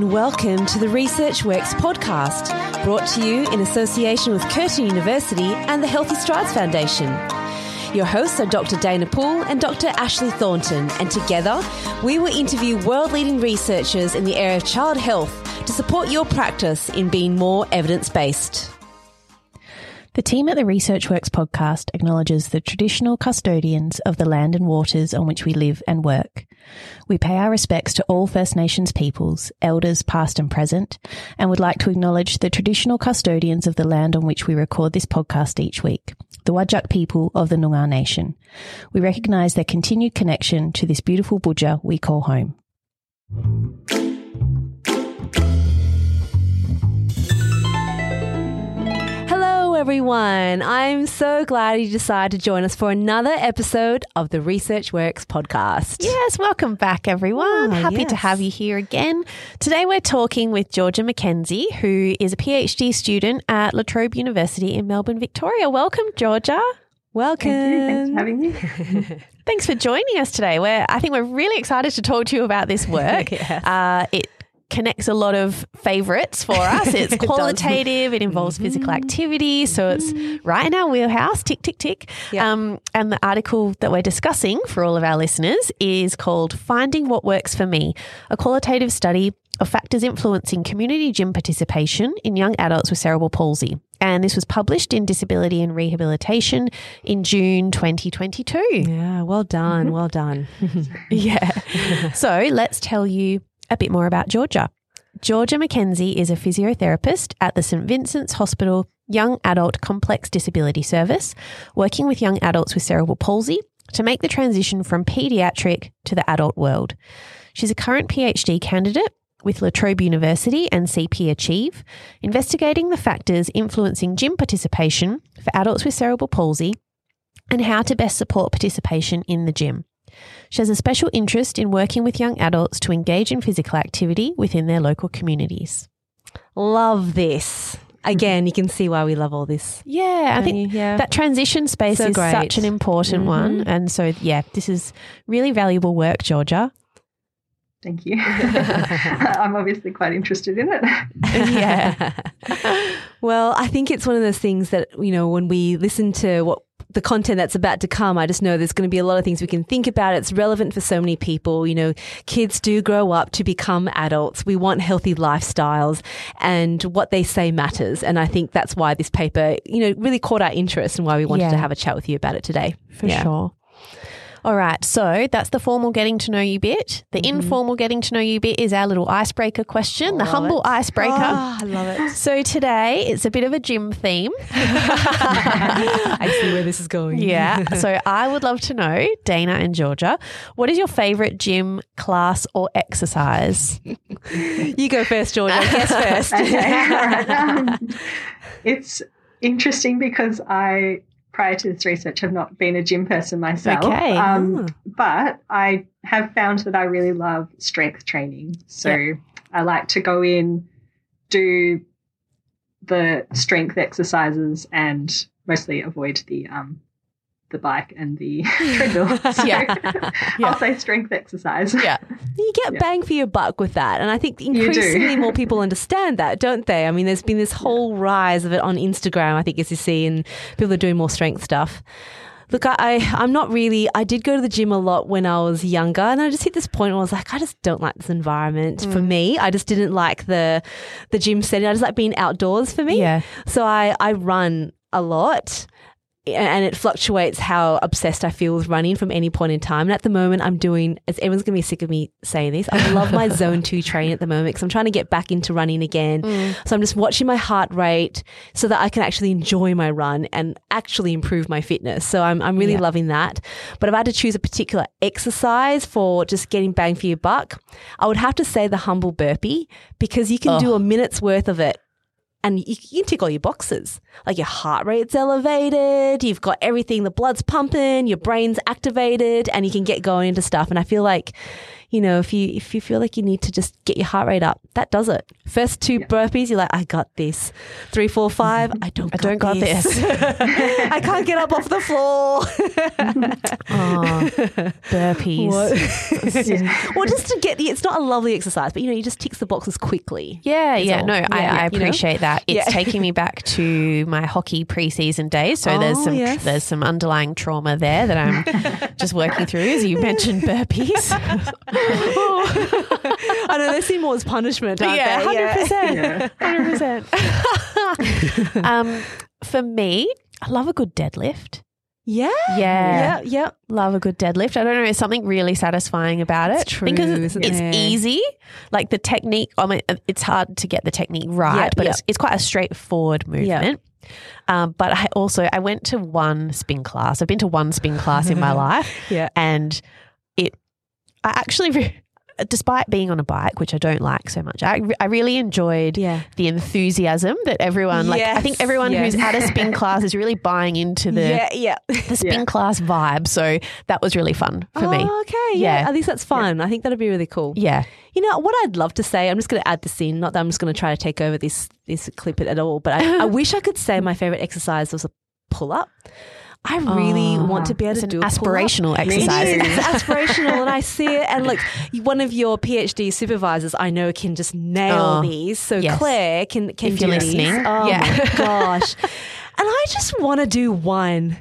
and welcome to the Research Works podcast, brought to you in association with Curtin University and the Healthy Strides Foundation. Your hosts are Dr. Dana Poole and Dr. Ashley Thornton, and together we will interview world leading researchers in the area of child health to support your practice in being more evidence based. The team at the Research Works podcast acknowledges the traditional custodians of the land and waters on which we live and work. We pay our respects to all First Nations peoples, elders past and present, and would like to acknowledge the traditional custodians of the land on which we record this podcast each week, the Whadjuk people of the Noongar Nation. We recognise their continued connection to this beautiful budja we call home. Everyone. I'm so glad you decided to join us for another episode of the Research Works podcast. Yes, welcome back, everyone. Oh, Happy to have you here again. Today, we're talking with Georgia McKenzie, who is a PhD student at La Trobe University in Melbourne, Victoria. Welcome, Georgia. Welcome. Thank you. Thanks for having me. Thanks for joining us today. We're, I think we're really excited to talk to you about this work. Yes. uh, it connects a lot of favorites for us. It's It qualitative, it involves physical activity. So it's right in our wheelhouse, tick, tick, tick. Yeah. Um, and the article that we're discussing for all of our listeners is called Finding What Works for Me, a qualitative study of factors influencing community gym participation in young adults with cerebral palsy. And this was published in Disability and Rehabilitation in June 2022. Yeah, well done. Well done. Yeah. so let's tell you a bit more about Georgia. Georgia McKenzie is a physiotherapist at the St Vincent's Hospital Young Adult Complex Disability Service, working with young adults with cerebral palsy to make the transition from paediatric to the adult world. She's a current PhD candidate with La Trobe University and CP Achieve, investigating the factors influencing gym participation for adults with cerebral palsy and how to best support participation in the gym. She has a special interest in working with young adults to engage in physical activity within their local communities. love this. Mm-hmm. Again, you can see why we love all this. Yeah, I think yeah. that transition space So is great. such an important mm-hmm. one. And so, yeah, this is really valuable work, Georgia. Thank you. I'm obviously quite interested in it. Yeah. well, I think it's one of those things that, you know, when we listen to what the content that's about to come, I just know there's going to be a lot of things we can think about. It's relevant for so many people. You know, kids do grow up to become adults. We want healthy lifestyles and what they say matters. And I think that's why this paper, you know, really caught our interest and why we wanted Yeah. to have a chat with you about it today. For Yeah. sure. All right, so that's the formal getting to know you bit. The informal getting to know you bit is our little icebreaker question, the humble it. icebreaker. Ah, I love it. So today it's a bit of a gym theme. I see where this is going. Yeah. so I would love to know, Dana and Georgia, what is your favorite gym class or exercise? you go first, Georgia. Guess first. Okay, all right. Um, it's interesting because I, prior to this research, have not been a gym person myself. Okay. Um, Ah. But I have found that I really love strength training. So Yep. I like to go in, do the strength exercises, and mostly avoid the um, the bike and the treadmill. So Yeah. Yeah. I'll say strength exercise. Yeah. You get Yeah. bang for your buck with that. And I think increasingly more people understand that, don't they? I mean, there's been this whole rise of it on Instagram, I think, as you see, and people are doing more strength stuff. Look, I, I, I'm not really, I did go to the gym a lot when I was younger, and I just hit this point where I was like, I just don't like this environment for mm. me. I just didn't like the the gym setting. I just like being outdoors for me. Yeah. So I, I run a lot and it fluctuates how obsessed I feel with running from any point in time. And at the moment, I'm doing, as everyone's going to be sick of me saying this, I love my zone two train at the moment because I'm trying to get back into running again. Mm. So I'm just watching my heart rate so that I can actually enjoy my run and actually improve my fitness. So I'm, I'm really Yeah. loving that. But if I had to choose a particular exercise for just getting bang for your buck, I would have to say the humble burpee because you can do a minute's worth of it and you, can tick all your boxes. Like your heart rate's elevated, you've got everything, the blood's pumping, your brain's activated, and you can get going into stuff. And I feel like, you know, if you if you feel like you need to just get your heart rate up, that does it. First two Yeah. burpees, you're like, I got this. Three, four, mm-hmm. five, I don't. I don't got this. I can't get up off the floor. Oh, burpees. Yeah. well, just to get the, it's not a lovely exercise, but you know, you just ticks the boxes quickly. Yeah, yeah, all. no, Yeah, I, I you know? appreciate that. It's Yeah. taking me back to my hockey preseason days. So there's Oh, some yes. there's some underlying trauma there that I'm just working through. As you mentioned, burpees. I know they seem more as punishment, aren't yeah, they? hundred percent, Yeah. hundred percent. Um, for me, I love a good deadlift. Yeah. Yeah. Yeah. Yeah. Love a good deadlift. I don't know, there's something really satisfying about It's it. true, because it's, isn't it's there? easy. Like the technique, I mean, it's hard to get the technique right, Yeah, but yeah. it's it's quite a straightforward movement. Um, but I also I went to one spin class. I've been to one spin class in my life, Yeah. and it I actually. Re- Despite being on a bike, which I don't like so much, I, re- I really enjoyed Yeah. the enthusiasm that everyone, like, I think everyone yes. who's at a spin class is really buying into the, yeah. Yeah. the spin Yeah. class vibe. So that was really fun for oh, me. Okay. Yeah. Yeah. At least that's fun. I think that'd be really cool. Yeah. You know what I'd love to say? I'm just going to add this in. Not that I'm just going to try to take over this this clip at all, but I, I wish I could say my favorite exercise was a pull up. I really Oh, want to be able It's to an do a pull-up. aspirational exercise. too. It's aspirational, and I see it. And look, one of your PhD supervisors, I know, can just nail Oh, these. So yes. Claire can can If you're do listening, these. Oh yeah. my gosh! And I just want to do one.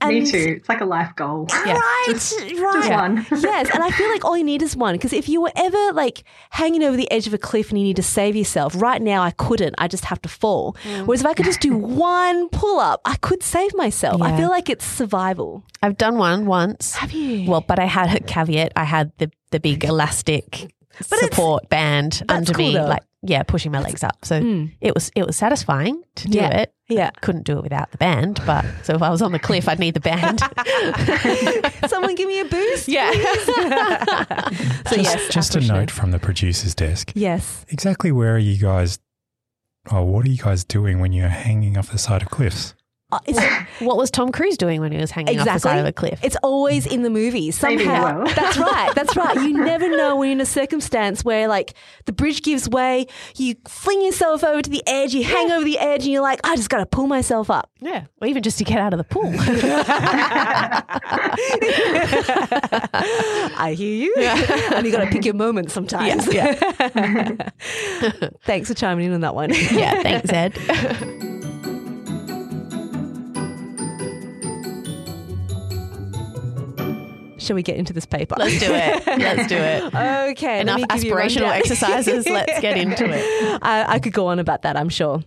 And Me too. It's like a life goal. Yeah. Right, Just- right. Just one. yes, and I feel like all you need is one. Because if you were ever like hanging over the edge of a cliff and you need to save yourself, right now I couldn't. I just have to fall. Mm. Whereas if I could just do one pull up, I could save myself. I feel like it's survival. I've done one once. Have you? Well, but I had a caveat. I had the the big elastic But support band under cool me, though. like yeah, pushing my legs up. So Mm. it was it was satisfying to do Yeah. it. Yeah. Couldn't do it without the band, but so if I was on the cliff, I'd need the band. Someone give me a boost. yeah. So just yes, just a note from the producer's desk. Yes. Exactly where are you guys? Oh, what are you guys doing when you're hanging off the side of cliffs? Uh, it's, what was Tom Cruise doing when he was hanging off the side of a cliff? it's always in the movies. Saving Somehow. world. That's right. That's right. You never know when you're in a circumstance where like the bridge gives way, you fling yourself over to the edge, you hang over the edge, and you're like, I just got to pull myself up. yeah, or even just to get out of the pool. I hear you. and you got to pick your moment sometimes. Thanks for chiming in on that one. yeah, thanks, Ed. Shall we get into this paper? Let's do it. Let's do it. Okay. Enough me give you a aspirational exercises. Let's get into it. I, I could go on about that, I'm sure.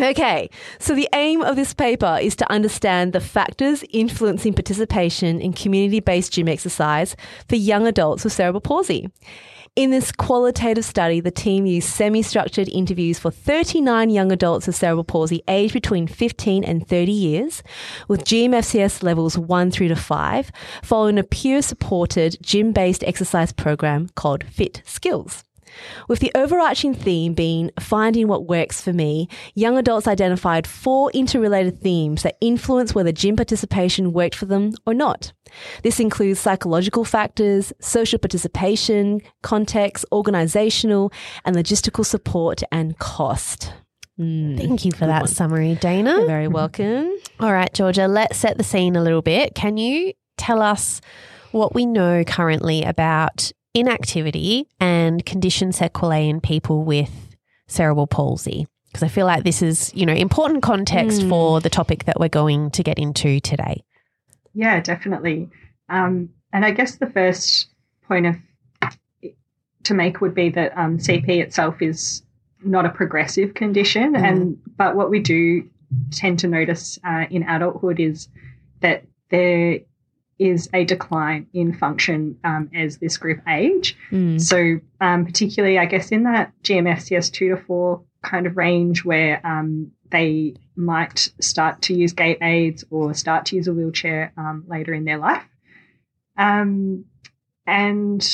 Okay, so the aim of this paper is to understand the factors influencing participation in community based gym exercise for young adults with cerebral palsy. In this qualitative study, the team used semi structured interviews for 39 young adults with cerebral palsy aged between 15 and 30 years, with GMFCS levels 1 through to 5, following a peer supported gym based exercise program called FitSkills. With the overarching theme being finding what works for me, young adults identified four interrelated themes that influence whether gym participation worked for them or not. This includes psychological factors, social participation, context, organizational, and logistical support and cost. Mm, Thank you for that one. summary, Dana. You're very welcome. All right, Georgia, let's set the scene a little bit. Can you tell us what we know currently about inactivity and condition sequelae in people with cerebral palsy? Because I feel like this is, you know, important context Mm. for the topic that we're going to get into today. Yeah, definitely. Um, and I guess the first point of to make would be that um, CP itself is not a progressive condition, Mm. and but what we do tend to notice uh, in adulthood is that there is a decline in function um, as this group age. Mm. So, um, particularly, I guess, in that GMFCS two to four kind of range where um, they might start to use gait aids or start to use a wheelchair um, later in their life. Um, and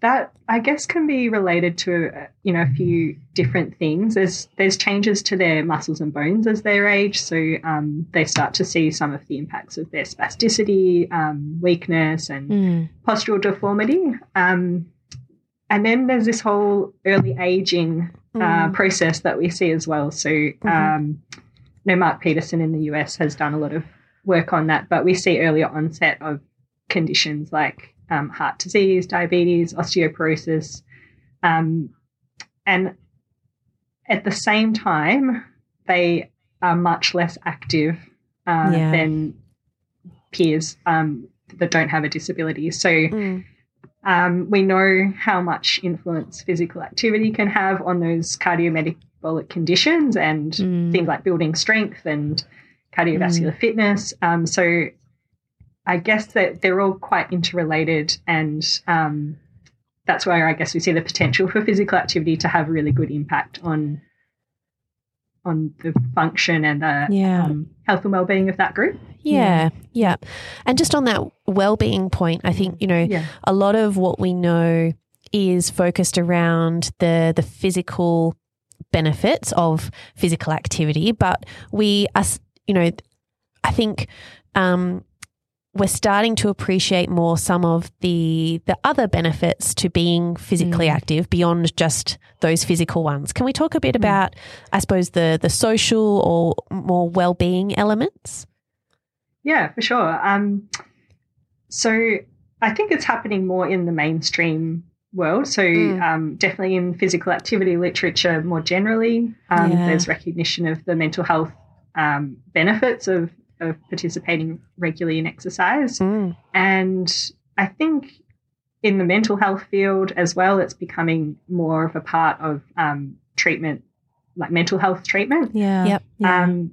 that I guess can be related to uh, you know a few different things. There's there's changes to their muscles and bones as they age, so um, they start to see some of the impacts of their spasticity, um, weakness, and Mm. postural deformity. Um, and then there's this whole early aging uh, Mm. process that we see as well. So, um, you know, Mark Peterson in the US has done a lot of work on that, but we see earlier onset of conditions like um, heart disease, diabetes, osteoporosis, um, and at the same time, they are much less active uh, Yeah. than peers um, that don't have a disability. So Mm. um, we know how much influence physical activity can have on those cardiometabolic conditions and Mm. things like building strength and cardiovascular fitness. Um, so I guess that they're all quite interrelated, and um, that's where I guess we see the potential for physical activity to have really good impact on on the function and the Yeah. um, health and well-being of that group. Yeah, yeah. And just on that well-being point, I think, you know, Yeah. a lot of what we know is focused around the the physical benefits of physical activity, but we are, you know, I think um, we're starting to appreciate more some of the the other benefits to being physically Mm. active beyond just those physical ones. Can we talk a bit about, I suppose, the the social or more well being elements? Yeah, for sure. Um, so I think it's happening more in the mainstream world. So Mm. um, definitely in physical activity literature more generally, um, Yeah. there's recognition of the mental health um, benefits of, of participating regularly in exercise. Mm. And I think in the mental health field as well, it's becoming more of a part of um, treatment, like mental health treatment. Yeah. Yep. Yeah. Um,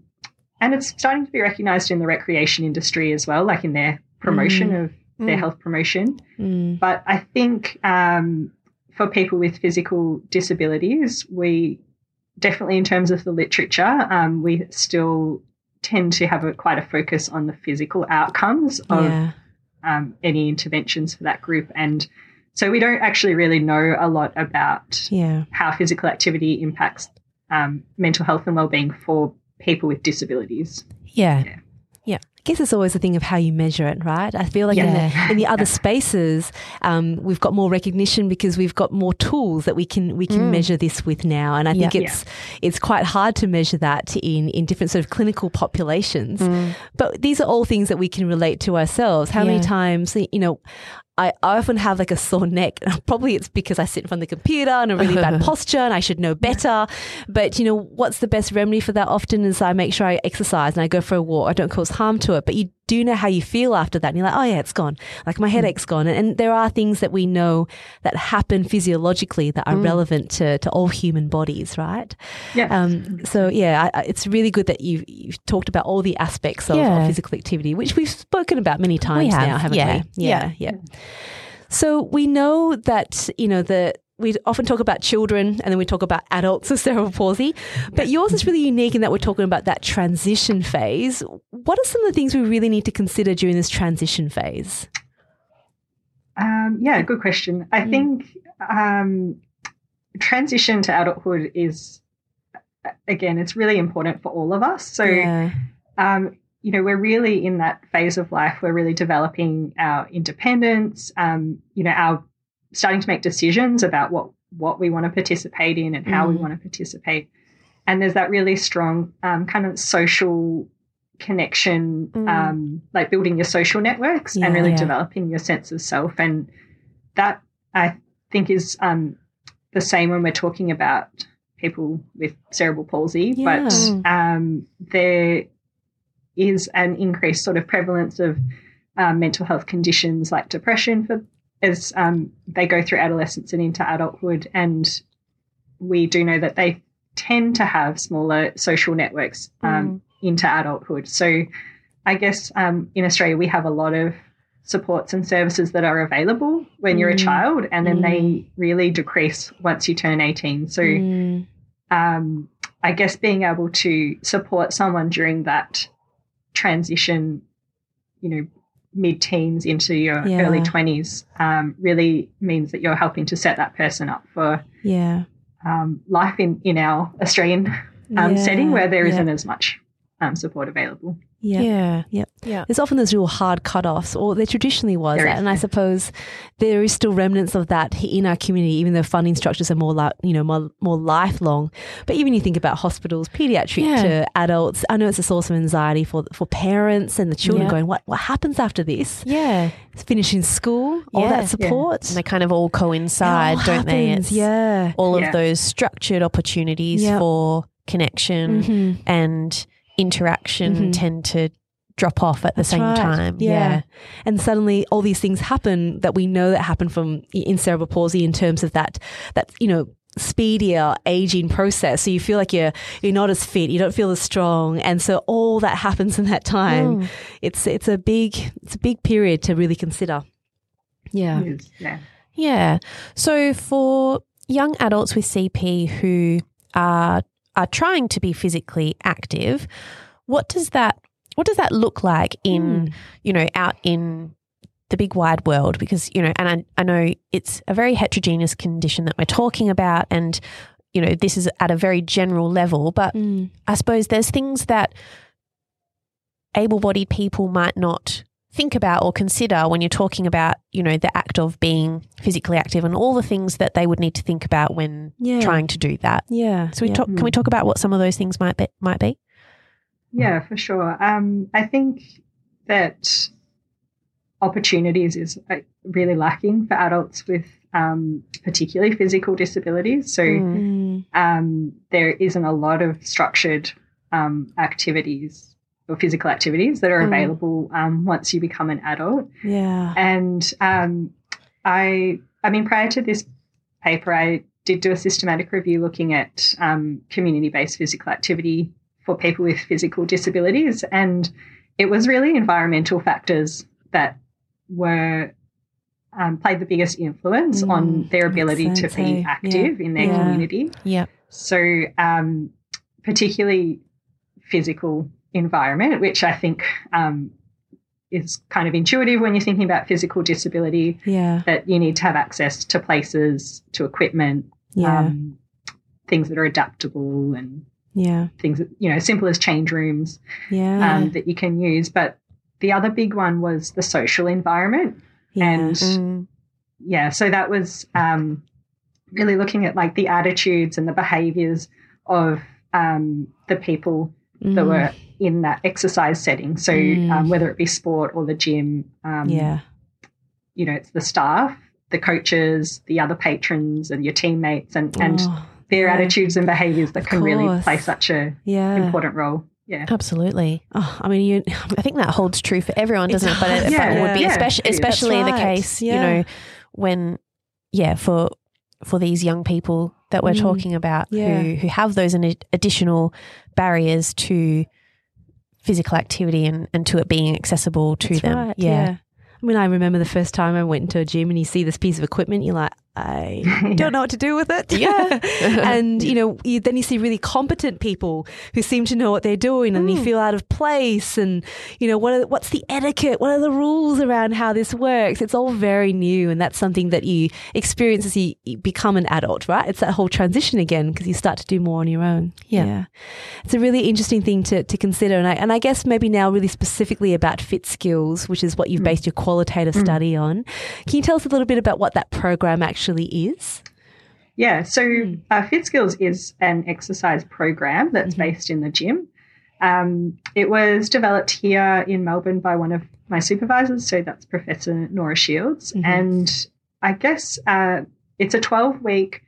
and it's starting to be recognized in the recreation industry as well, like in their promotion of their Mm. health promotion. Mm. But I think um, for people with physical disabilities, we definitely, in terms of the literature, um, we still tend to have a, quite a focus on the physical outcomes of yeah. um, any interventions for that group. And so we don't actually really know a lot about Yeah. how physical activity impacts um, mental health and well-being for people with disabilities. Yeah. I guess it's always a thing of how you measure it, right? I feel like in, the, in the other spaces, um, we've got more recognition because we've got more tools that we can we can Mm. measure this with now, and I think Yeah. it's it's quite hard to measure that in in different sort of clinical populations. Mm. But these are all things that we can relate to ourselves. How many times, you know, I, often have like a sore neck. Probably it's because I sit in front of the computer and a really bad posture and I should know better. But, you know, what's the best remedy for that often is I make sure I exercise and I go for a walk. I don't cause harm to it. But you do you know how you feel after that. And you're like, oh, yeah, it's gone. Like my headache's gone. And, and there are things that we know that happen physiologically that are relevant to, to all human bodies, right? Yeah. Um, so yeah, I, it's really good that you've, you've talked about all the aspects of, Yeah. of physical activity, which we've spoken about many times have, now, haven't yeah, we? Yeah, yeah. So we know that you know the. We often talk about children and then we talk about adults with cerebral palsy, but yours is really unique in that we're talking about that transition phase. What are some of the things we really need to consider during this transition phase? Um, yeah, good question. I Mm. think um, transition to adulthood is, again, it's really important for all of us. So, yeah. um, you know, we're really in that phase of life. We're really developing our independence. Um, you know, our starting to make decisions about what what we want to participate in and how we Mm. want to participate. And there's that really strong um, kind of social connection, Mm. um, like building your social networks Yeah. and really Yeah. developing your sense of self. And that I think is um, the same when we're talking about people with cerebral palsy, Yeah. but um, there is an increased sort of prevalence of um, mental health conditions like depression for as um, they go through adolescence and into adulthood, and we do know that they tend to have smaller social networks um, into adulthood. So, I guess um, in Australia we have a lot of supports and services that are available when you're a Mm. child, and then Mm. they really decrease once you turn 18. So, Mm. um, I guess being able to support someone during that transition, you know, mid teens into your Yeah. early 20s um, really means that you're helping to set that person up for Yeah. um, life in, in our Australian um, Yeah. setting where there Yeah. not as much um, support available. Yeah. Yeah. Yep. Yeah. There's often those real hard cut-offs, or there traditionally was, There is, and I suppose there is still remnants of that in our community, even though funding structures are more like you know more, more lifelong. But even you think about hospitals, pediatric Yeah. to adults, I know it's a source of anxiety for for parents and the children Yeah. going, what what happens after this? Yeah. Finishing school, all Yeah. that Yeah. support, And they kind of all coincide, all don't they? It's yeah. all Yeah. of those structured opportunities Yep. for connection Mhm. and interaction Mhm. tend to drop off at the same right. time. Yeah. And suddenly all these things happen that we know that happen from in cerebral palsy in terms of that that you know speedier aging process. So you feel like you're you're not as fit, you don't feel as strong, and so all that happens in that time. Mm. It's it's a big it's a big period to really consider. Yeah. Is- yeah. Yeah. So for young adults with CP who are are trying to be physically active, what does that what does that look like in Mm. you know out in the big wide world? Because you know, and I, I know it's a very heterogeneous condition that we're talking about, and you know this is at a very general level, but Mm. I suppose there's things that able bodied people might not think about or consider when you're talking about, you know, the act of being physically active and all the things that they would need to think about when Yeah. trying to do that. Yeah. So we yeah. talk, can we talk about what some of those things might be might be? Yeah, for sure. Um, I think that opportunities is uh, really lacking for adults with um, particularly physical disabilities. So Mm. Mm. um, there isn't a lot of structured um, activities or physical activities that are Mm. available um, once you become an adult. Yeah. And um, I, I mean, prior to this paper, I did do a systematic review looking at um, community-based physical activity for people with physical disabilities, and it was really environmental factors that were um, played the biggest influence Mm, on their ability to be eh? active in their Yeah. community. Yeah. So, um, particularly physical environment, which I think um, is kind of intuitive when you're thinking about physical disability, Yeah. that you need to have access to places, to equipment, Yeah. um, things that are adaptable and yeah. things that, you know, simple as change rooms Yeah. um, that you can use. But the other big one was the social environment. yeah. and- Mm. yeah so that was um, really looking at like the attitudes and the behaviors of um, the people that Mm. were in that exercise setting so Mm. um, whether it be sport or the gym um, yeah. you know it's the staff the coaches the other patrons and your teammates and, and Oh, their yeah. attitudes and behaviors that Of can really play such a yeah. important role yeah Absolutely. Oh, I mean, you. I think that holds true for everyone, doesn't it? But it, Yeah, but it would be especially, especially the right. case, you know, when, yeah, for for these young people that we're Mm. talking about Yeah. who who have those additional barriers to physical activity and, and to it being accessible to That's them. right, Yeah. I mean, I remember the first time I went into a gym and you see this piece of equipment, you're like, I don't know what to do with it. Yeah. and, you know, you, then you see really competent people who seem to know what they're doing and you Mm. feel out of place. And, you know, what are, what's the etiquette? What are the rules around how this works? It's all very new. And that's something that you experience as you, you become an adult, right? It's that whole transition again because you start to do more on your own. Yeah. It's a really interesting thing to, to consider. And I, and I guess maybe now really specifically about FitSkills, which is what you've Mm. based your qualitative Mm. study on. Can you tell us a little bit about what that program actually is? Yeah, so Mm. uh, FitSkills is an exercise program that's Mhm. based in the gym. Um, it was developed here in Melbourne by one of my supervisors, so that's Professor Nora Shields. Mhm. And I guess uh, it's a 12 week,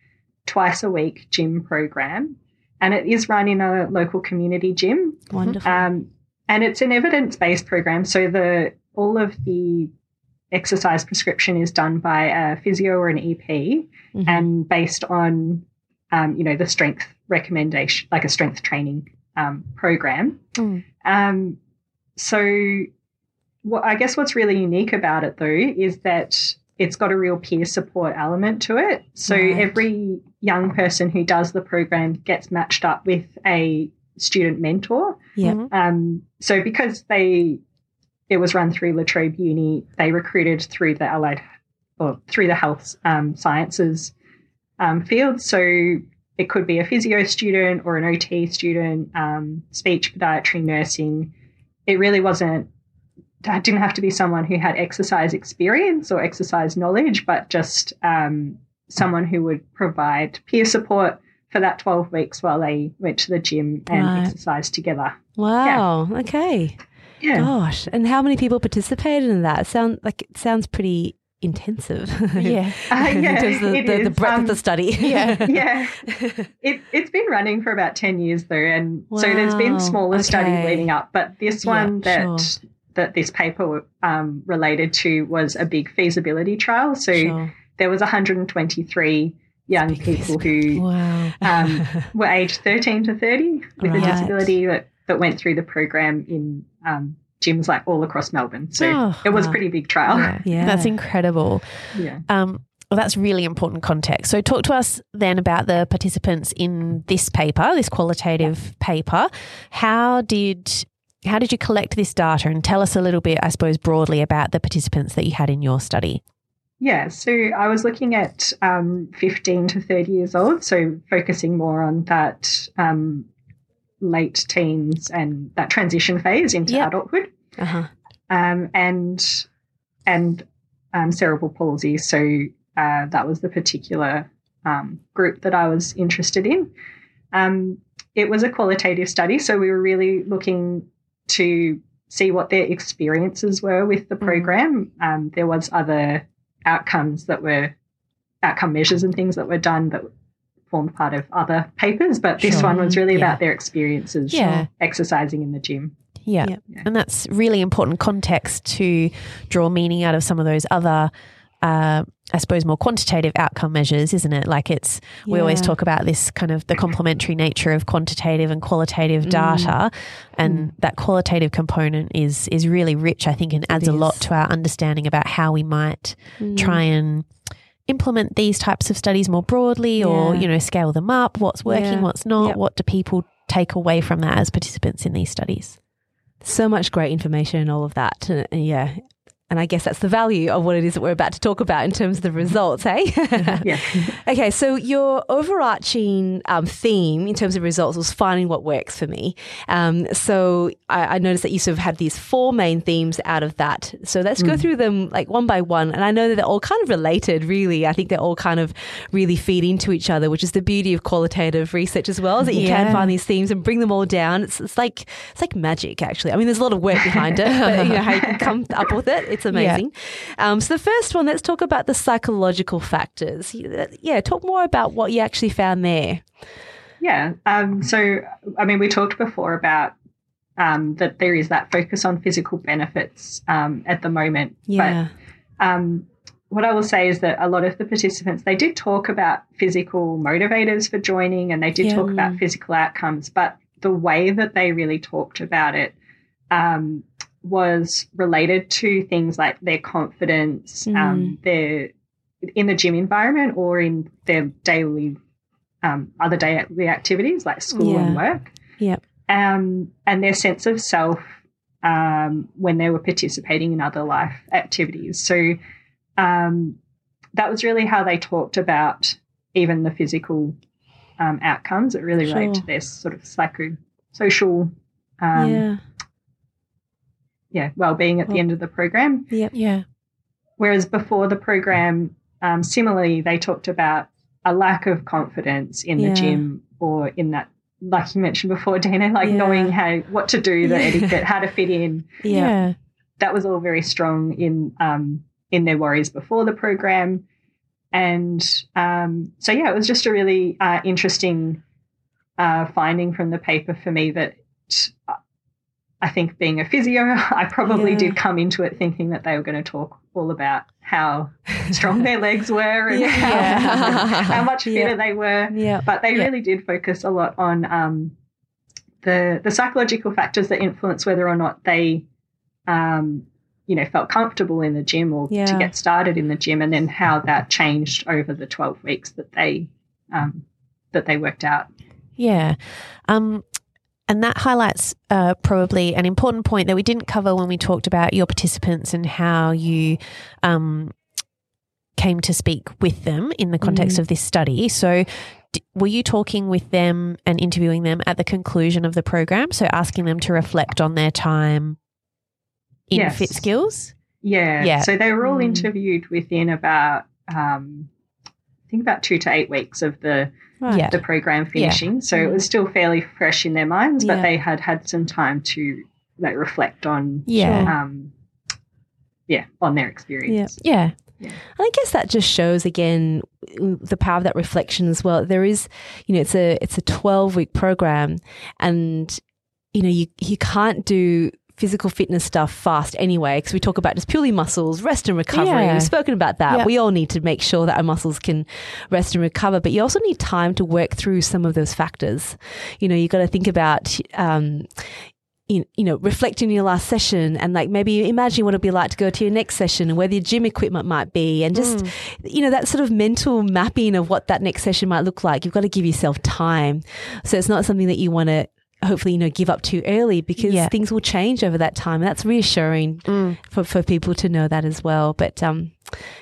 twice a week gym program, and it is run in a local community gym. Wonderful. Um, and it's an evidence based program, so the all of the exercise prescription is done by a physio or an EP Mhm. and based on um, you know the strength recommendation like a strength training um, program Mm. um, so what i guess what's really unique about it though is that it's got a real peer support element to it so Right. every young person who does the program gets matched up with a student mentor Yeah. Um, so because they it was run through La Trobe Uni. They recruited through the allied or through the health um, sciences um, field. So it could be a physio student or an OT student, um, speech, podiatry, nursing. It really wasn't. It didn't have to be someone who had exercise experience or exercise knowledge, but just um, someone who would provide peer support for that 12 weeks while they went to the gym and Right. exercised together. Wow. Okay. Yeah. Gosh. And how many people participated in that? Sound like it sounds pretty intensive. Yeah. Uh, in yeah, of the, the, the breadth Um, of the study. yeah. yeah. It, it's been running for about 10 years though. And so there's been smaller studies leading up. But this Yeah, one that sure. that this paper um, related to was a big feasibility trial. So Sure. there was 123 young people who Wow. um, were aged 13 to 30 with Right. a disability that, that went through the program in um, gyms like all across Melbourne. So Oh, it was a pretty big trial. Yeah. Yeah. That's incredible. Yeah. Um, well, that's really important context. So, talk to us then about the participants in this paper, this qualitative paper. How did how did you collect this data, and tell us a little bit, I suppose, broadly about the participants that you had in your study? Yeah, so I was looking at um, 15 to 30 years old, so focusing more on that um, late teens and that transition phase into Yep. adulthood, Uh-huh. um, and and um, cerebral palsy. So uh, that was the particular um, group that I was interested in. Um, it was a qualitative study, so we were really looking to see what their experiences were with the Mm. program. Um, there was other outcomes that were outcome measures and things that were done that formed part of other papers, but this Sure. one was really Yeah. about their experiences Yeah. exercising in the gym. Yeah. Yeah. And that's really important context to draw meaning out of some of those other, uh, I suppose, more quantitative outcome measures, isn't it? Like it's, we always talk about this kind of the complementary nature of quantitative and qualitative Mm. data. And that qualitative component is, is really rich, I think, and adds a lot to our understanding about how we might Mm. try and implement these types of studies more broadly or, Yeah. you know, scale them up. What's working, Yeah. what's not? Yep. What do people take away from that as participants in these studies? so much great information and all of that. And, and yeah. And I guess that's the value of what it is that we're about to talk about in terms of the results, hey? Yeah. Okay, so your overarching um, theme in terms of results was finding what works for me. Um, so I, I noticed that you sort of had these four main themes out of that. So let's go through them like one by one. And I know that they're all kind of related, really. I think they're all kind of really feed into each other, which is the beauty of qualitative research as well, is that you Yeah. can find these themes and bring them all down. It's, it's like it's like magic, actually. I mean, there's a lot of work behind it, but you know how you can come up with it. It's amazing. Um, so the first one, let's talk about the psychological factors. Yeah, talk more about what you actually found there. Yeah. Um, so, I mean, we talked before about um, that there is that focus on physical benefits um, at the moment. Yeah, But um, what I will say is that a lot of the participants, they did talk about physical motivators for joining and they did Yeah. talk about physical outcomes, but the way that they really talked about it um, was related to things like their confidence, um, their in the gym environment or in their daily um, other daily activities like school and work. Yep. Um, and their sense of self um, when they were participating in other life activities. So um, that was really how they talked about even the physical um, outcomes. It really related to their sort of psycho social um, yeah. Yeah, well-being at the end of the program. yep, Yeah. Whereas before the program, um, similarly, they talked about a lack of confidence in Yeah. the gym or in that, like you mentioned before, Dana, like Yeah. knowing how what to do, the Yeah. etiquette, how to fit in. yeah, That was all very strong in um, in their worries before the program, and um, so yeah, it was just a really uh, interesting uh, finding from the paper for me that. I think being a physio, I probably Yeah. did come into it thinking that they were going to talk all about how strong their legs were and Yeah. how, how much fitter Yeah. they were. yeah, But they really did focus a lot on um, the the psychological factors that influence whether or not they, um, you know, felt comfortable in the gym or to get started in the gym, and then how that changed over the twelve weeks that they um, that they worked out. Yeah. Um, And that highlights uh, probably an important point that we didn't cover when we talked about your participants and how you um, came to speak with them in the context Mm. of this study. So, d- were you talking with them and interviewing them at the conclusion of the program? So, asking them to reflect on their time in Yes. FitSkills? Yeah. Yeah. So they were all Mm. interviewed within about, um, think about two to eight weeks of the Right. The program finishing. So it was still fairly fresh in their minds, but Yeah. they had had some time to like reflect on, Yeah. um, yeah, on their experience. yeah Yeah. And I guess that just shows again the power of that reflection as well. There is, you know, it's a it's a twelve week program, and you know you you can't do physical fitness stuff fast anyway because we talk about just purely muscles, rest and recovery. Yeah. We've spoken about that. Yeah. We all need to make sure that our muscles can rest and recover, but you also need time to work through some of those factors. You know, you've got to think about. Um, you, you know, reflecting your last session and like maybe imagine what it'd be like to go to your next session and where the gym equipment might be and just Mm. you know, that sort of mental mapping of what that next session might look like. You've got to give yourself time. So it's not something that you want to hopefully, you know, give up too early because Yeah. things will change over that time. And that's reassuring Mm. for, for people to know that as well. But um,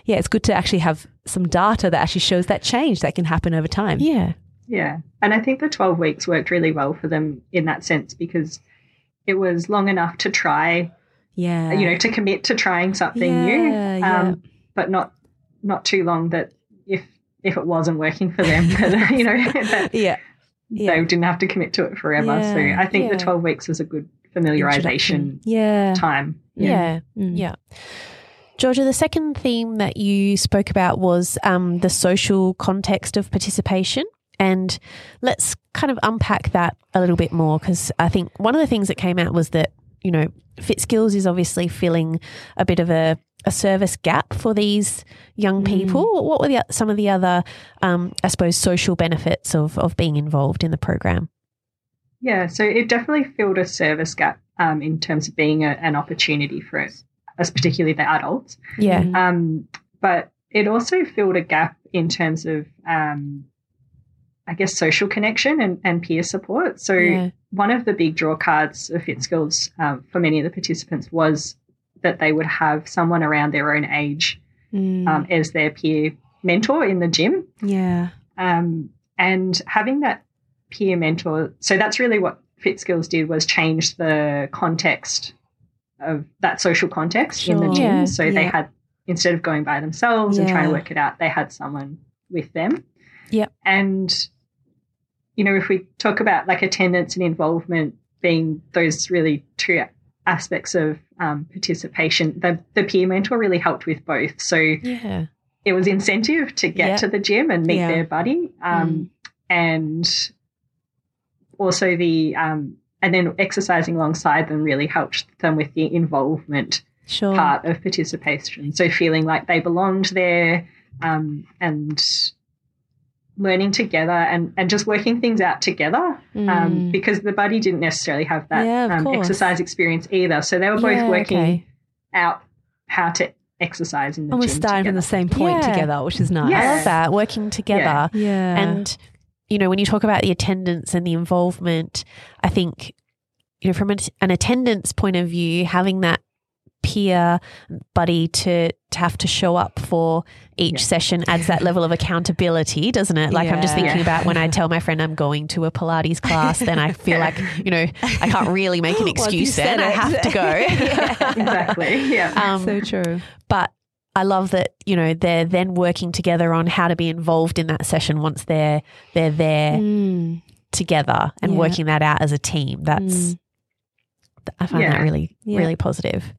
yeah, it's good to actually have some data that actually shows that change that can happen over time. Yeah. Yeah. And I think the 12 weeks worked really well for them in that sense because it was long enough to try, Yeah. you know, to commit to trying something Yeah, new, yeah. um, but not not too long that if if it wasn't working for them, that, you know, that yeah. Yeah. they didn't have to commit to it forever. so I think yeah. the 12 weeks was a good familiarization Yeah. time. Yeah. Mm. Yeah. Georgia, the second theme that you spoke about was um, the social context of participation. And let's kind of unpack that a little bit more because I think one of the things that came out was that, you know, FitSkills is obviously filling a bit of a, a service gap for these young Mm. people. What were the, some of the other, um, I suppose, social benefits of, of being involved in the program? Yeah, so it definitely filled a service gap um, in terms of being a, an opportunity for us, us particularly the adults. Yeah. Mm. Um, but it also filled a gap in terms of, um, I guess, social connection and, and peer support. So Yeah. one of the big draw cards of FitSkills um, for many of the participants was that they would have someone around their own age Mm. um, as their peer mentor in the gym. yeah. Um, and having that peer mentor, so that's really what FitSkills did was change the context of that social context in the gym. Yeah, so they had instead of going by themselves and trying to work it out, they had someone with them. Yep. And you know, if we talk about like attendance and involvement being those really two aspects of um, participation, the the peer mentor really helped with both. So Yeah. it was incentive to get Yeah. to the gym and meet Yeah. their buddy um, and also the um, and then exercising alongside them really helped them with the involvement Sure. part of participation so feeling like they belonged there um, and learning together and, and just working things out together um, Mm. because the buddy didn't necessarily have that Yeah, um, exercise experience either so they were both Yeah, working okay. out how to exercise in the and we're starting from the same point Yeah. together, which is nice. I love that working together. Yeah. And you know, when you talk about the attendance and the involvement, I think you know from an, an attendance point of view, having that peer buddy to to have to show up for each Yeah. session adds that level of accountability, doesn't it? Like I'm just thinking Yeah. about when I tell my friend I'm going to a Pilates class, then I feel like you know I can't really make an excuse said then. I have to go. exactly yeah Um, so true. but I love that you know they're then working together on how to be involved in that session once they're they're there Mm. together and Yeah. working that out as a team. That's Mm. I find Yeah. that really Yeah. really positive.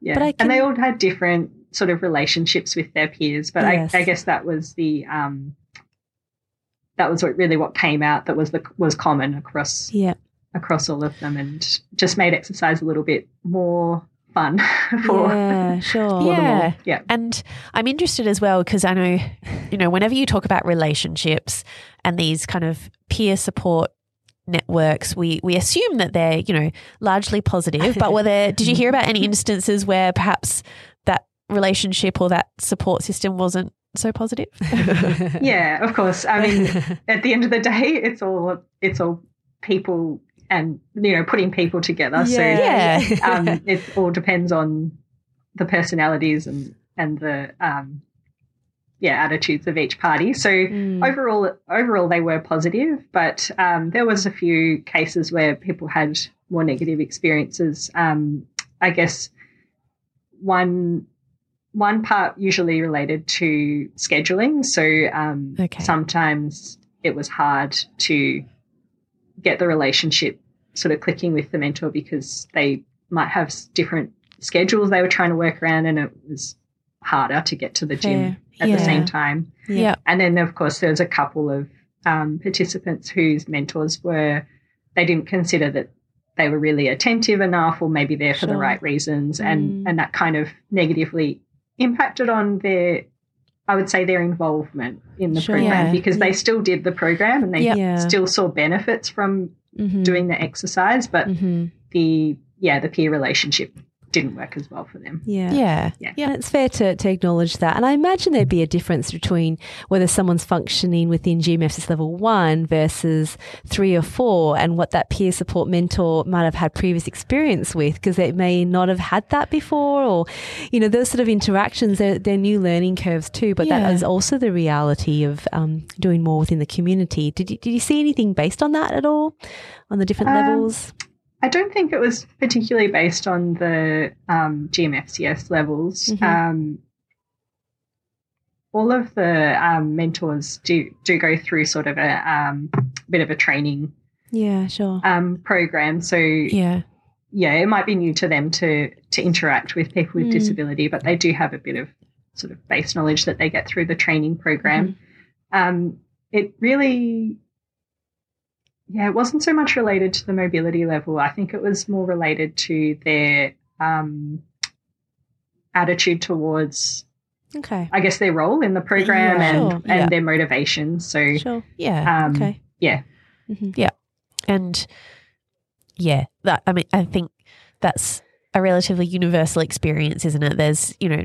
Yeah, But I and they all had different sort of relationships with their peers. But Yes. I, I guess that was the um, that was what really what came out that was the was common across Yeah. across all of them, and just made exercise a little bit more fun for, yeah, sure. for Yeah. all. Yeah, And I'm interested as well because I know, you know, whenever you talk about relationships and these kind of peer support networks, we we assume that they're, you know, largely positive. But were there did you hear about any instances where perhaps that relationship or that support system wasn't so positive? yeah. Of course. I mean, at the end of the day, it's all it's all people and you know putting people together. Yeah. So um, it all depends on the personalities and and the um, yeah attitudes of each party. So Mm. overall, overall they were positive, but um, there was a few cases where people had more negative experiences. Um, I guess one one part usually related to scheduling. So um, Okay. sometimes it was hard to get the relationship sort of clicking with the mentor because they might have different schedules they were trying to work around, and it was harder to get to the gym at Yeah. the same time. Yeah. And then, of course, there was a couple of um, participants whose mentors were, they didn't consider that they were really attentive enough or maybe there for the right reasons. Mm. And, and that kind of negatively impacted on their, I would say, their involvement in the Sure. program Yeah. because Yeah. they still did the program and they Yeah. Yeah. still saw benefits from Mhm. doing the exercise, but Mhm. the, yeah, the peer relationship didn't work as well for them. Yeah. Yeah. Yeah, it's fair to, to acknowledge that. And I imagine there'd be a difference between whether someone's functioning within GMFCS level one versus three or four and what that peer support mentor might have had previous experience with because they may not have had that before or, you know, those sort of interactions, they're, they're new learning curves too. But Yeah. that is also the reality of um, doing more within the community. Did you, did you see anything based on that at all? On the different Um, levels? I don't think it was particularly based on the um, GMFCS levels. Mhm. Um, all of the um, mentors do do go through sort of a um, bit of a training Yeah, sure. um, program. So Yeah. yeah, it might be new to them to to interact with people with Mm. disability, but they do have a bit of sort of base knowledge that they get through the training program. Um, it really, yeah, it wasn't so much related to the mobility level. I think it was more related to their um, attitude towards, Okay. I guess, their role in the program Yeah, and sure, and yeah. their motivation. So Sure. Yeah. um, Okay. yeah, mm-hmm. yeah, And yeah, that I mean, I think that's a relatively universal experience, isn't it? There's, you know,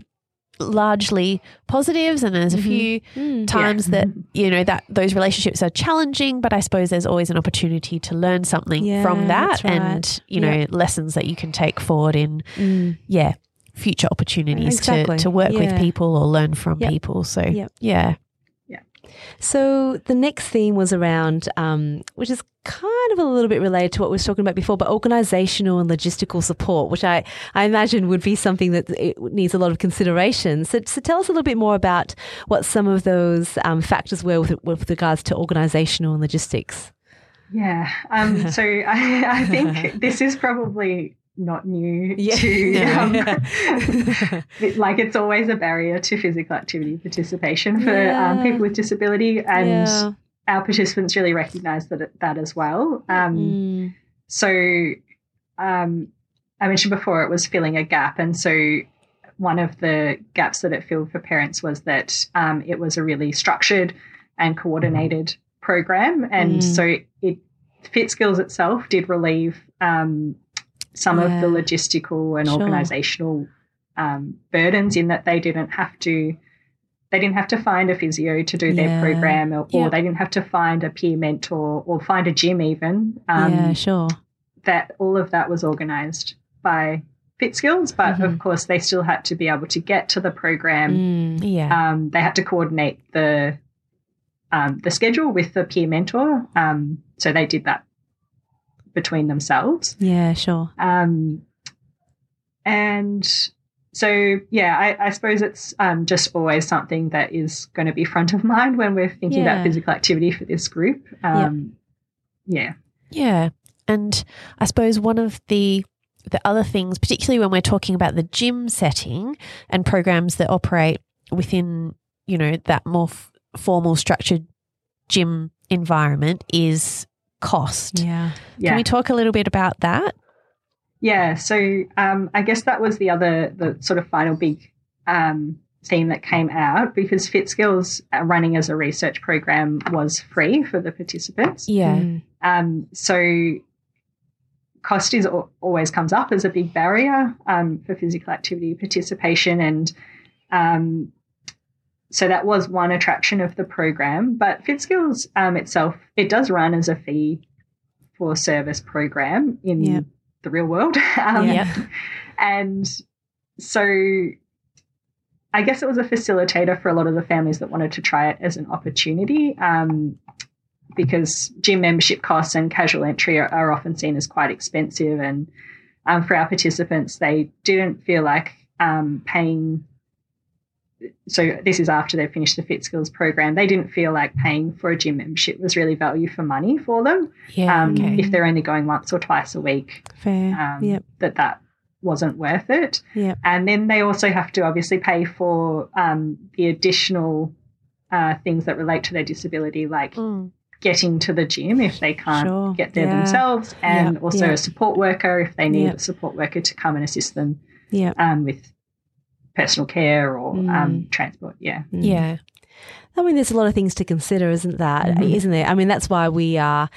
largely positives and there's a Mhm. few Mm. times that Mhm. you know that those relationships are challenging but i suppose there's always an opportunity to learn something Yeah, from that right. and you know Yeah. lessons that you can take forward in Mm. yeah future opportunities Exactly. to, to work with people or learn from Yep. people so Yep. yeah So the next theme was around, um, which is kind of a little bit related to what we were talking about before, but organizational and logistical support, which I, I imagine would be something that needs a lot of consideration. So, so tell us a little bit more about what some of those um, factors were with, with regards to organizational and logistics. yeah. Um, so I, I think this is probably not new Yeah. to Yeah. um, it- like it's always a barrier to physical activity participation for Yeah. um, people with disability and Yeah. our participants really recognize that that as well um, Mm. so um, i mentioned before it was filling a gap and so one of the gaps that it filled for parents was that um, it was a really structured and coordinated program and Mm. so it FitSkills itself did relieve um, some of the logistical and Sure. organizational um, burdens in that they didn't have to they didn't have to find a physio to do Yeah. their program or, or Yeah. they didn't have to find a peer mentor or find a gym even um, yeah, sure. that all of that was organized by FitSkills but Mhm. of course they still had to be able to get to the program Mm. yeah um, they had to coordinate the um, the schedule with the peer mentor um, so they did that between themselves Yeah, sure. um, and so, yeah, I, I suppose it's um, just always something that is going to be front of mind when we're thinking Yeah. about physical activity for this group. Um, Yeah. Yeah. And I suppose one of the the other things, particularly when we're talking about the gym setting and programs that operate within, you know, that more f- formal structured gym environment is cost. Yeah. Yeah. Can we talk a little bit about that? Yeah, so um, I guess that was the other, the sort of final big um, theme that came out because FitSkills uh, running as a research program was free for the participants. Yeah. Mm. Um, so cost is always comes up as a big barrier um, for physical activity participation, and um, so that was one attraction of the program. But FitSkills um, itself, it does run as a fee for service program in Yep. the real world. Um, Yep. And so I guess it was a facilitator for a lot of the families that wanted to try it as an opportunity um, because gym membership costs and casual entry are, are often seen as quite expensive. And um, for our participants, they didn't feel like um, paying. So this is after they finished the FitSkills program. They didn't feel like paying for a gym membership was really value for money for them. Yeah. Um, okay. If they're only going once or twice a week, Fair. um, yep. that that wasn't worth it. Yep. And then they also have to obviously pay for um, the additional uh, things that relate to their disability, like Mm. getting to the gym if they can't Sure. get there Yeah. themselves, and Yep. also a support worker if they need a support worker to come and assist them Yep. um, with personal care or Mm. um, transport. Yeah. Mm. Yeah. I mean, there's a lot of things to consider, isn't that? Mhm. not there? I mean, that's why we are.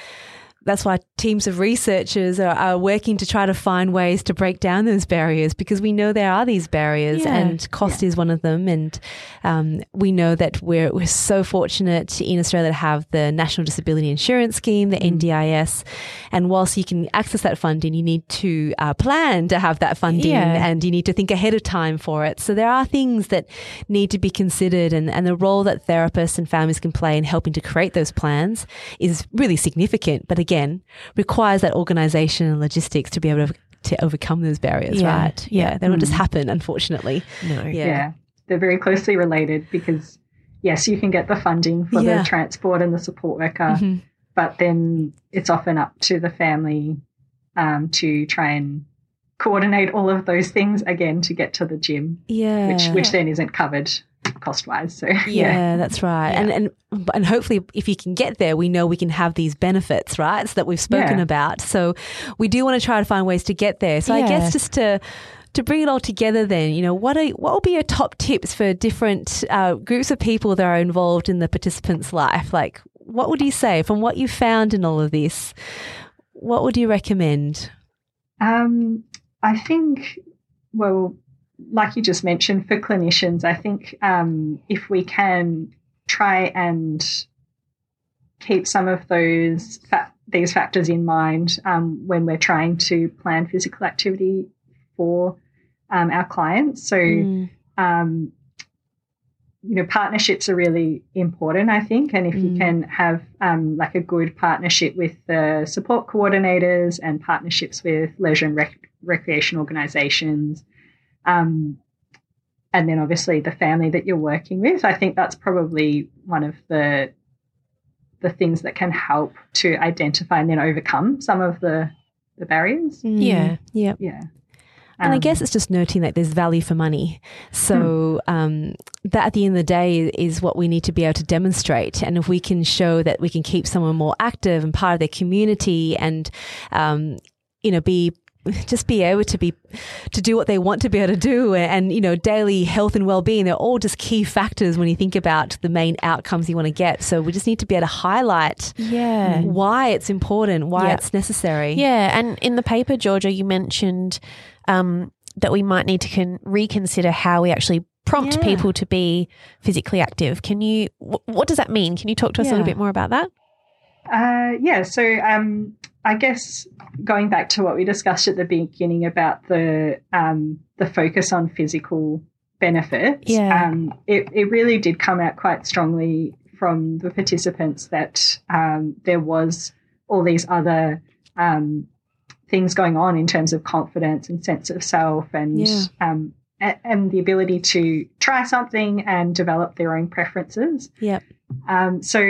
That's why teams of researchers are, are working to try to find ways to break down those barriers because we know there are these barriers Yeah. and cost is one of them. And um, we know that we're, we're so fortunate in Australia to have the National Disability Insurance Scheme, the Mm. NDIS. And whilst you can access that funding, you need to uh, plan to have that funding Yeah. and you need to think ahead of time for it. So there are things that need to be considered and, and the role that therapists and families can play in helping to create those plans is really significant. But again, requires that organization and logistics to be able to, to overcome those barriers, Yeah. right? Yeah. They don't just Mm. happen, unfortunately. No. Yeah. yeah. They're very closely related because, yes, you can get the funding for Yeah. the transport and the support worker. Mhm. but then it's often up to the family um, to try and coordinate all of those things again to get to the gym, Yeah. which which then isn't covered cost wise. So yeah, yeah, that's right. Yeah. And and and hopefully if you can get there, we know we can have these benefits, right? So that we've spoken Yeah. about. So we do want to try to find ways to get there. So I guess just to to bring it all together then, you know, what are what will be your top tips for different uh, groups of people that are involved in the participant's life? Like what would you say from what you found in all of this? What would you recommend? um, I think well, like you just mentioned, for clinicians, I think um, if we can try and keep some of those fa- these factors in mind um, when we're trying to plan physical activity for um, our clients. So, Mm, um, you know, partnerships are really important, I think. And if you Mm. can have um, like a good partnership with the support coordinators and partnerships with leisure and rec- recreation organisations, um, and then obviously the family that you're working with, I think that's probably one of the the things that can help to identify and then overcome some of the the barriers. mm, Yeah. Yeah. Yeah. And I Um, guess it's just noting that there's value for money. So um, that at the end of the day is what we need to be able to demonstrate. And if we can show that we can keep someone more active and part of their community and, um, you know, be just be able to be to do what they want to be able to do and you know daily health and well-being they're all just key factors when you think about the main outcomes you want to get so we just need to be able to highlight Yeah. why it's important why Yeah. it's necessary Yeah, and in the paper, Georgia, you mentioned um, that we might need to con- reconsider how we actually prompt Yeah. people to be physically active. Can you? Wh- what does that mean? Can you talk to us a little bit more about that? Uh, yeah, so um, I guess going back to what we discussed at the beginning about the um, the focus on physical benefits, Yeah. um, it, it really did come out quite strongly from the participants that um, there was all these other um, things going on in terms of confidence and sense of self and Yeah. um, a- and the ability to try something and develop their own preferences. Yep. Um, so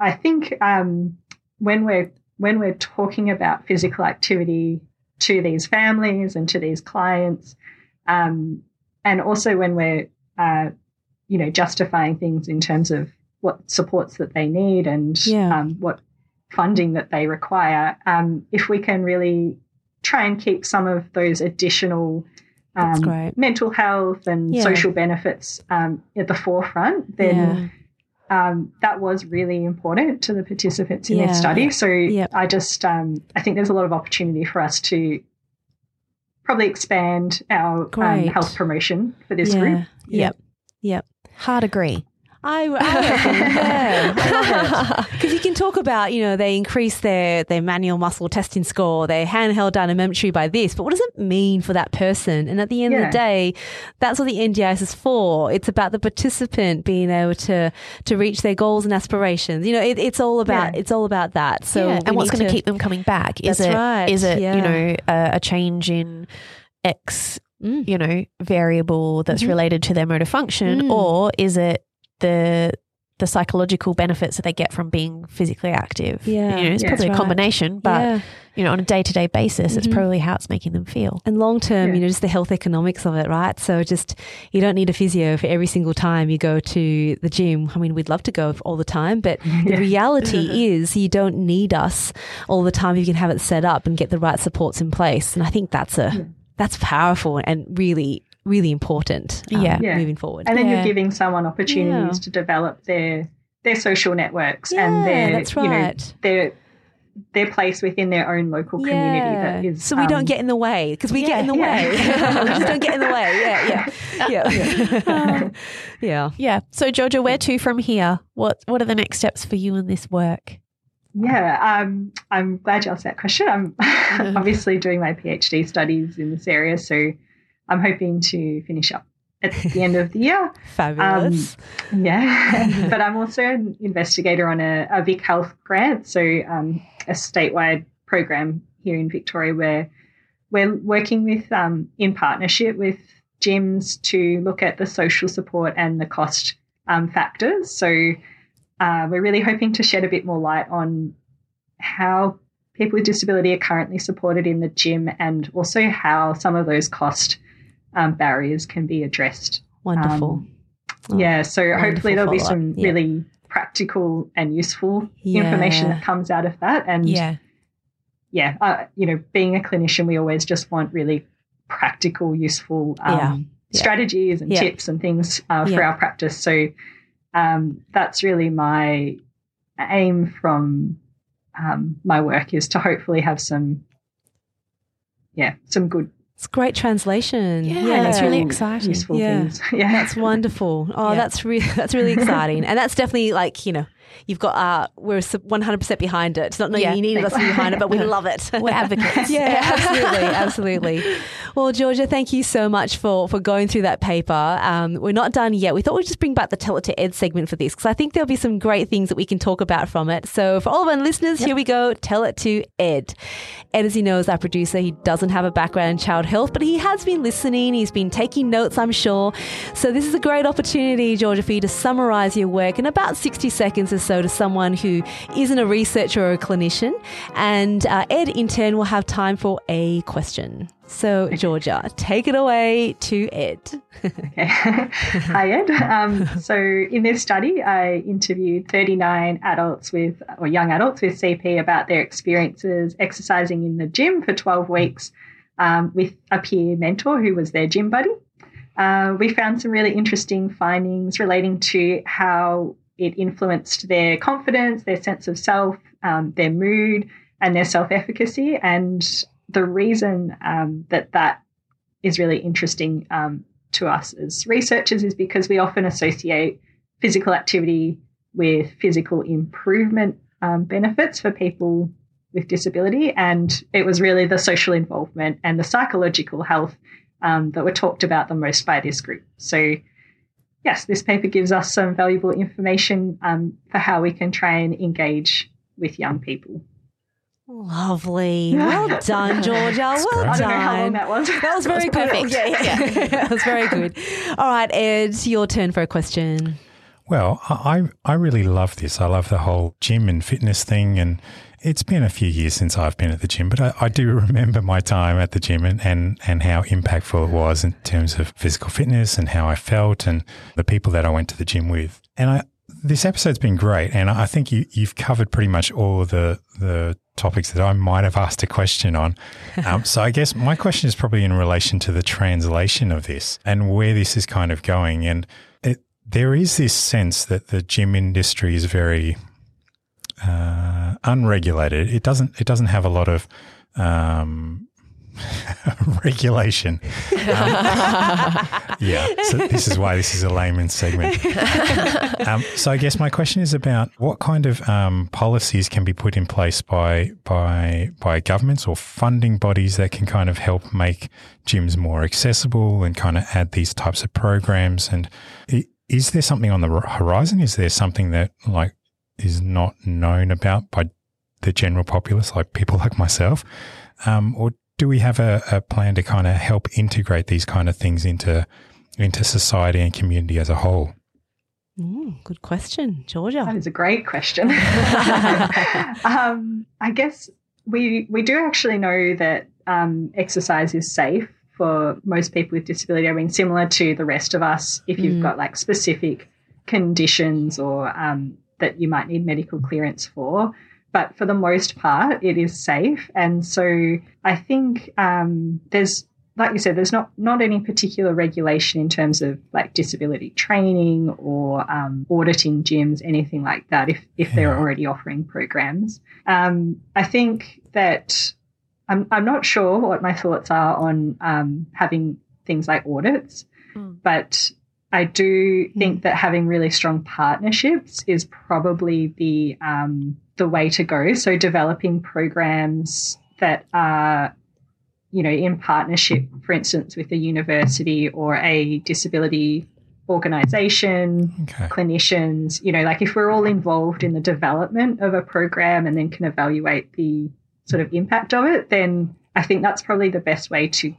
I think um, when we're when we're talking about physical activity to these families and to these clients, um, and also when we're uh, you know justifying things in terms of what supports that they need and Yeah. um, what funding that they require, um, if we can really try and keep some of those additional um, mental health and Yeah. social benefits um, at the forefront, then um, that was really important to the participants in Yeah. this study. So Yep. I just um, I think there's a lot of opportunity for us to probably expand our um, health promotion for this yeah. group. Yep. Yep. Hard agree. I, I reckon, yeah, I love it because you can talk about you know they increase their their manual muscle testing score, their handheld dynamometry by this, but what does it mean for that person? And at the end of the day, that's what the NDIS is for. It's about the participant being able to to reach their goals and aspirations. You know, it, it's all about Yeah. it's all about that. So Yeah, and what's going to keep them coming back? Is That's it right, is it yeah. you know a, a change in X Mm. you know variable that's Mhm. related to their motor function, Mm. or is it the the psychological benefits that they get from being physically active? Yeah, you know, it's Yeah. probably a That's right. combination, but yeah. you know, on a day to day basis, it's Mhm. probably how it's making them feel. And long term, Yeah. you know, just the health economics of it, right? So just you don't need a physio for every single time you go to the gym. I mean, we'd love to go all the time, but the reality is you don't need us all the time. if You can have it set up and get the right supports in place. And I think that's a that's powerful and really really important. um, Yeah. Yeah. moving forward. And then Yeah. you're giving someone opportunities Yeah. to develop their their social networks yeah, and their that's you know their their place within their own local community that is so we um, don't get in the way because we get in the Yeah. way. We just don't get in the way. Yeah, yeah, yeah, yeah. Yeah. So Georgia, where to from here? What what are the next steps for you in this work? Yeah, um, I'm glad you asked that question. I'm obviously doing my PhD studies in this area, so I'm hoping to finish up at the end of the year. Fabulous. Yeah, but I'm also an investigator on a, a VicHealth grant, so um, a statewide program here in Victoria where we're working with um, in partnership with gyms to look at the social support and the cost um, factors. So uh, we're really hoping to shed a bit more light on how people with disability are currently supported in the gym and also how some of those cost um, barriers can be addressed. Wonderful. Um, Oh, yeah, so hopefully there'll be some Yeah. really practical and useful Yeah. information that comes out of that. And Yeah. yeah, uh, you know, being a clinician, we always just want really practical, useful um, Yeah. Strategies and tips and things uh, for our practice. So um, that's really my aim from um, my work is to hopefully have some, yeah, some good, It's great translation. Yeah, that's really exciting. useful Yeah. things. Yeah, That's wonderful. Oh, Yeah. that's really that's really exciting, and that's definitely like you know you've got uh we're one hundred percent behind it. It's not that Yeah. you needed us to be behind it, but we love it. We're advocates. yeah, absolutely, absolutely. Well, Georgia, thank you so much for for going through that paper. Um, we're not done yet. We thought we'd just bring back the Tell It to Ed segment for this because I think there'll be some great things that we can talk about from it. So, for all of our listeners, here we go. Tell it to Ed. Ed, as you know, is our producer. He doesn't have a background in child health, but he has been listening. He's been taking notes, I'm sure. So, this is a great opportunity, Georgia, for you to summarize your work in about 60 seconds or so to someone who isn't a researcher or a clinician. And uh, Ed, in turn, will have time for a question. So, Georgia, take it away to Ed. Hi, Ed. Um, so, in this study, I interviewed 39 adults with, or young adults with CP about their experiences exercising in the gym for 12 weeks um, with a peer mentor who was their gym buddy. Uh, we found some really interesting findings relating to how it influenced their confidence, their sense of self, um, their mood, and their self efficacy. And the reason um, that that is really interesting um, to us as researchers is because we often associate physical activity with physical improvement um, benefits for people with disability. And it was really the social involvement and the psychological health um, that were talked about the most by this group. So, yes, this paper gives us some valuable information um, for how we can try and engage with young people. Lovely. Well done, Georgia. Well great. done. I don't know how long that was. That was very good. perfect. Yeah, yeah. that was very good. All right, Ed, your turn for a question. Well, I I really love this. I love the whole gym and fitness thing, and it's been a few years since I've been at the gym, but I, I do remember my time at the gym and, and and how impactful it was in terms of physical fitness and how I felt and the people that I went to the gym with. And I this episode's been great, and I think you you've covered pretty much all of the the topics that I might have asked a question on. Um, so I guess my question is probably in relation to the translation of this and where this is kind of going. And it, there is this sense that the gym industry is very uh, unregulated. It doesn't. It doesn't have a lot of um, regulation. Um, yeah, so this is why this is a layman's segment. um, so I guess my question is about what kind of um, policies can be put in place by by by governments or funding bodies that can kind of help make gyms more accessible and kind of add these types of programs. And is there something on the horizon? Is there something that like is not known about by the general populace, like people like myself? Um, or do we have a, a plan to kind of help integrate these kind of things into into society and community as a whole? Mm, good question, Georgia. That is a great question. um, I guess we we do actually know that um, exercise is safe for most people with disability. I mean, similar to the rest of us, if you've mm. got like specific conditions or um, that you might need medical clearance for, but for the most part, it is safe. And so I think um, there's, like you said, there's not not any particular regulation in terms of like disability training or um, auditing gyms, anything like that. If if they're already offering programs, um, I think that I'm I'm not sure what my thoughts are on um, having things like audits, mm. but I do think mm. that having really strong partnerships is probably the um, the way to go. So developing programs that are, you know, in partnership, for instance, with a university or a disability organization, okay. clinicians, you know, like if we're all involved in the development of a program and then can evaluate the sort of impact of it, then I think that's probably the best way to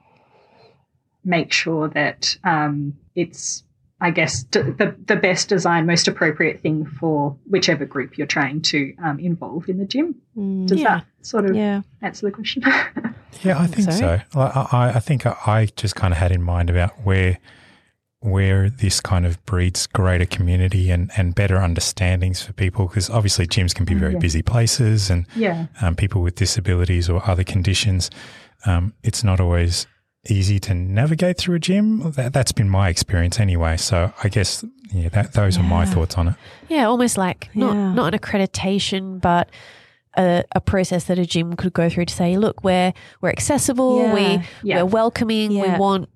make sure that um, it's I guess, the, the best design, most appropriate thing for whichever group you're trying to um, involve in the gym. Mm, Does yeah. that sort of yeah. answer the question? yeah, I think so. I, I think I just kind of had in mind about where where this kind of breeds greater community and, and better understandings for people because obviously gyms can be very yeah. busy places and yeah. um, people with disabilities or other conditions um, it's not always easy to navigate through a gym. That, has been my experience anyway. So I guess yeah, that, those yeah. are my thoughts on it. Yeah, almost like not yeah. not an accreditation, but a, a, process that a gym could go through to say, look, we're we're accessible, yeah. we we're welcoming, we want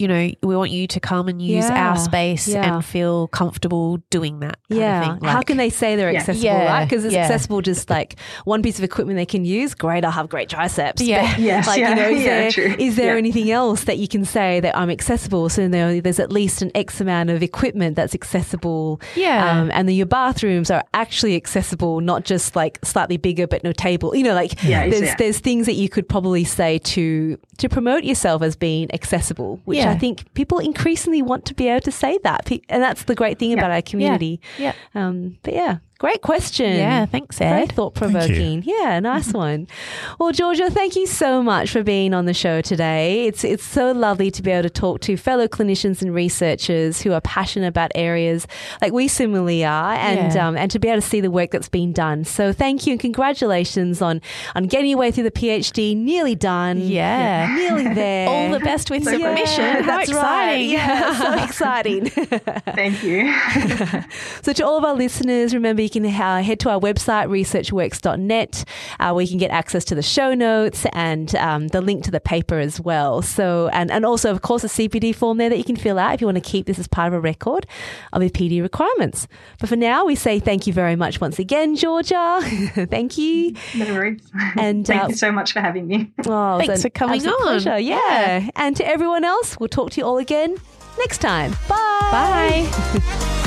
you know, we want you to come and use yeah. our space yeah. and feel comfortable doing that. yeah. Like, How can they say they're yeah. accessible, right? Because it's accessible just like one piece of equipment they can use. Great, I'll have great triceps. Yeah. yes, like, you know, is there, true. is there anything else that you can say that I'm accessible? So there, there's at least an X amount of equipment that's accessible. Yeah. Um, and then your bathrooms are actually accessible, not just like slightly bigger but no table. You know, like yeah, there's, there's things that you could probably say to to promote yourself as being accessible, which I think people increasingly want to be able to say that. And that's the great thing about our community. Yeah. yeah. Um, but yeah, Great question. Yeah, thanks, Ed. Very thought provoking. Yeah, nice one. Well, Georgia, thank you so much for being on the show today. It's it's so lovely to be able to talk to fellow clinicians and researchers who are passionate about areas like we similarly are, and yeah. um, and to be able to see the work that's been done. So thank you and congratulations on on getting your way through the PhD. Nearly done. Yeah, yeah nearly there. All the best with submission. Yeah, that's exciting. Right. Yeah, so exciting. thank you. so to all of our listeners, remember you can uh, head to our website, researchworks.net, uh, where you can get access to the show notes and um, the link to the paper as well. So, and, and also, of course, a CPD form there that you can fill out if you want to keep this as part of a record of your PD requirements. But for now, we say thank you very much once again, Georgia. thank you. No worries. And thank uh, you so much for having me. Oh, Thanks for coming on. Pleasure. Yeah. yeah. And to everyone else, we'll talk to you all again next time. Bye. Bye.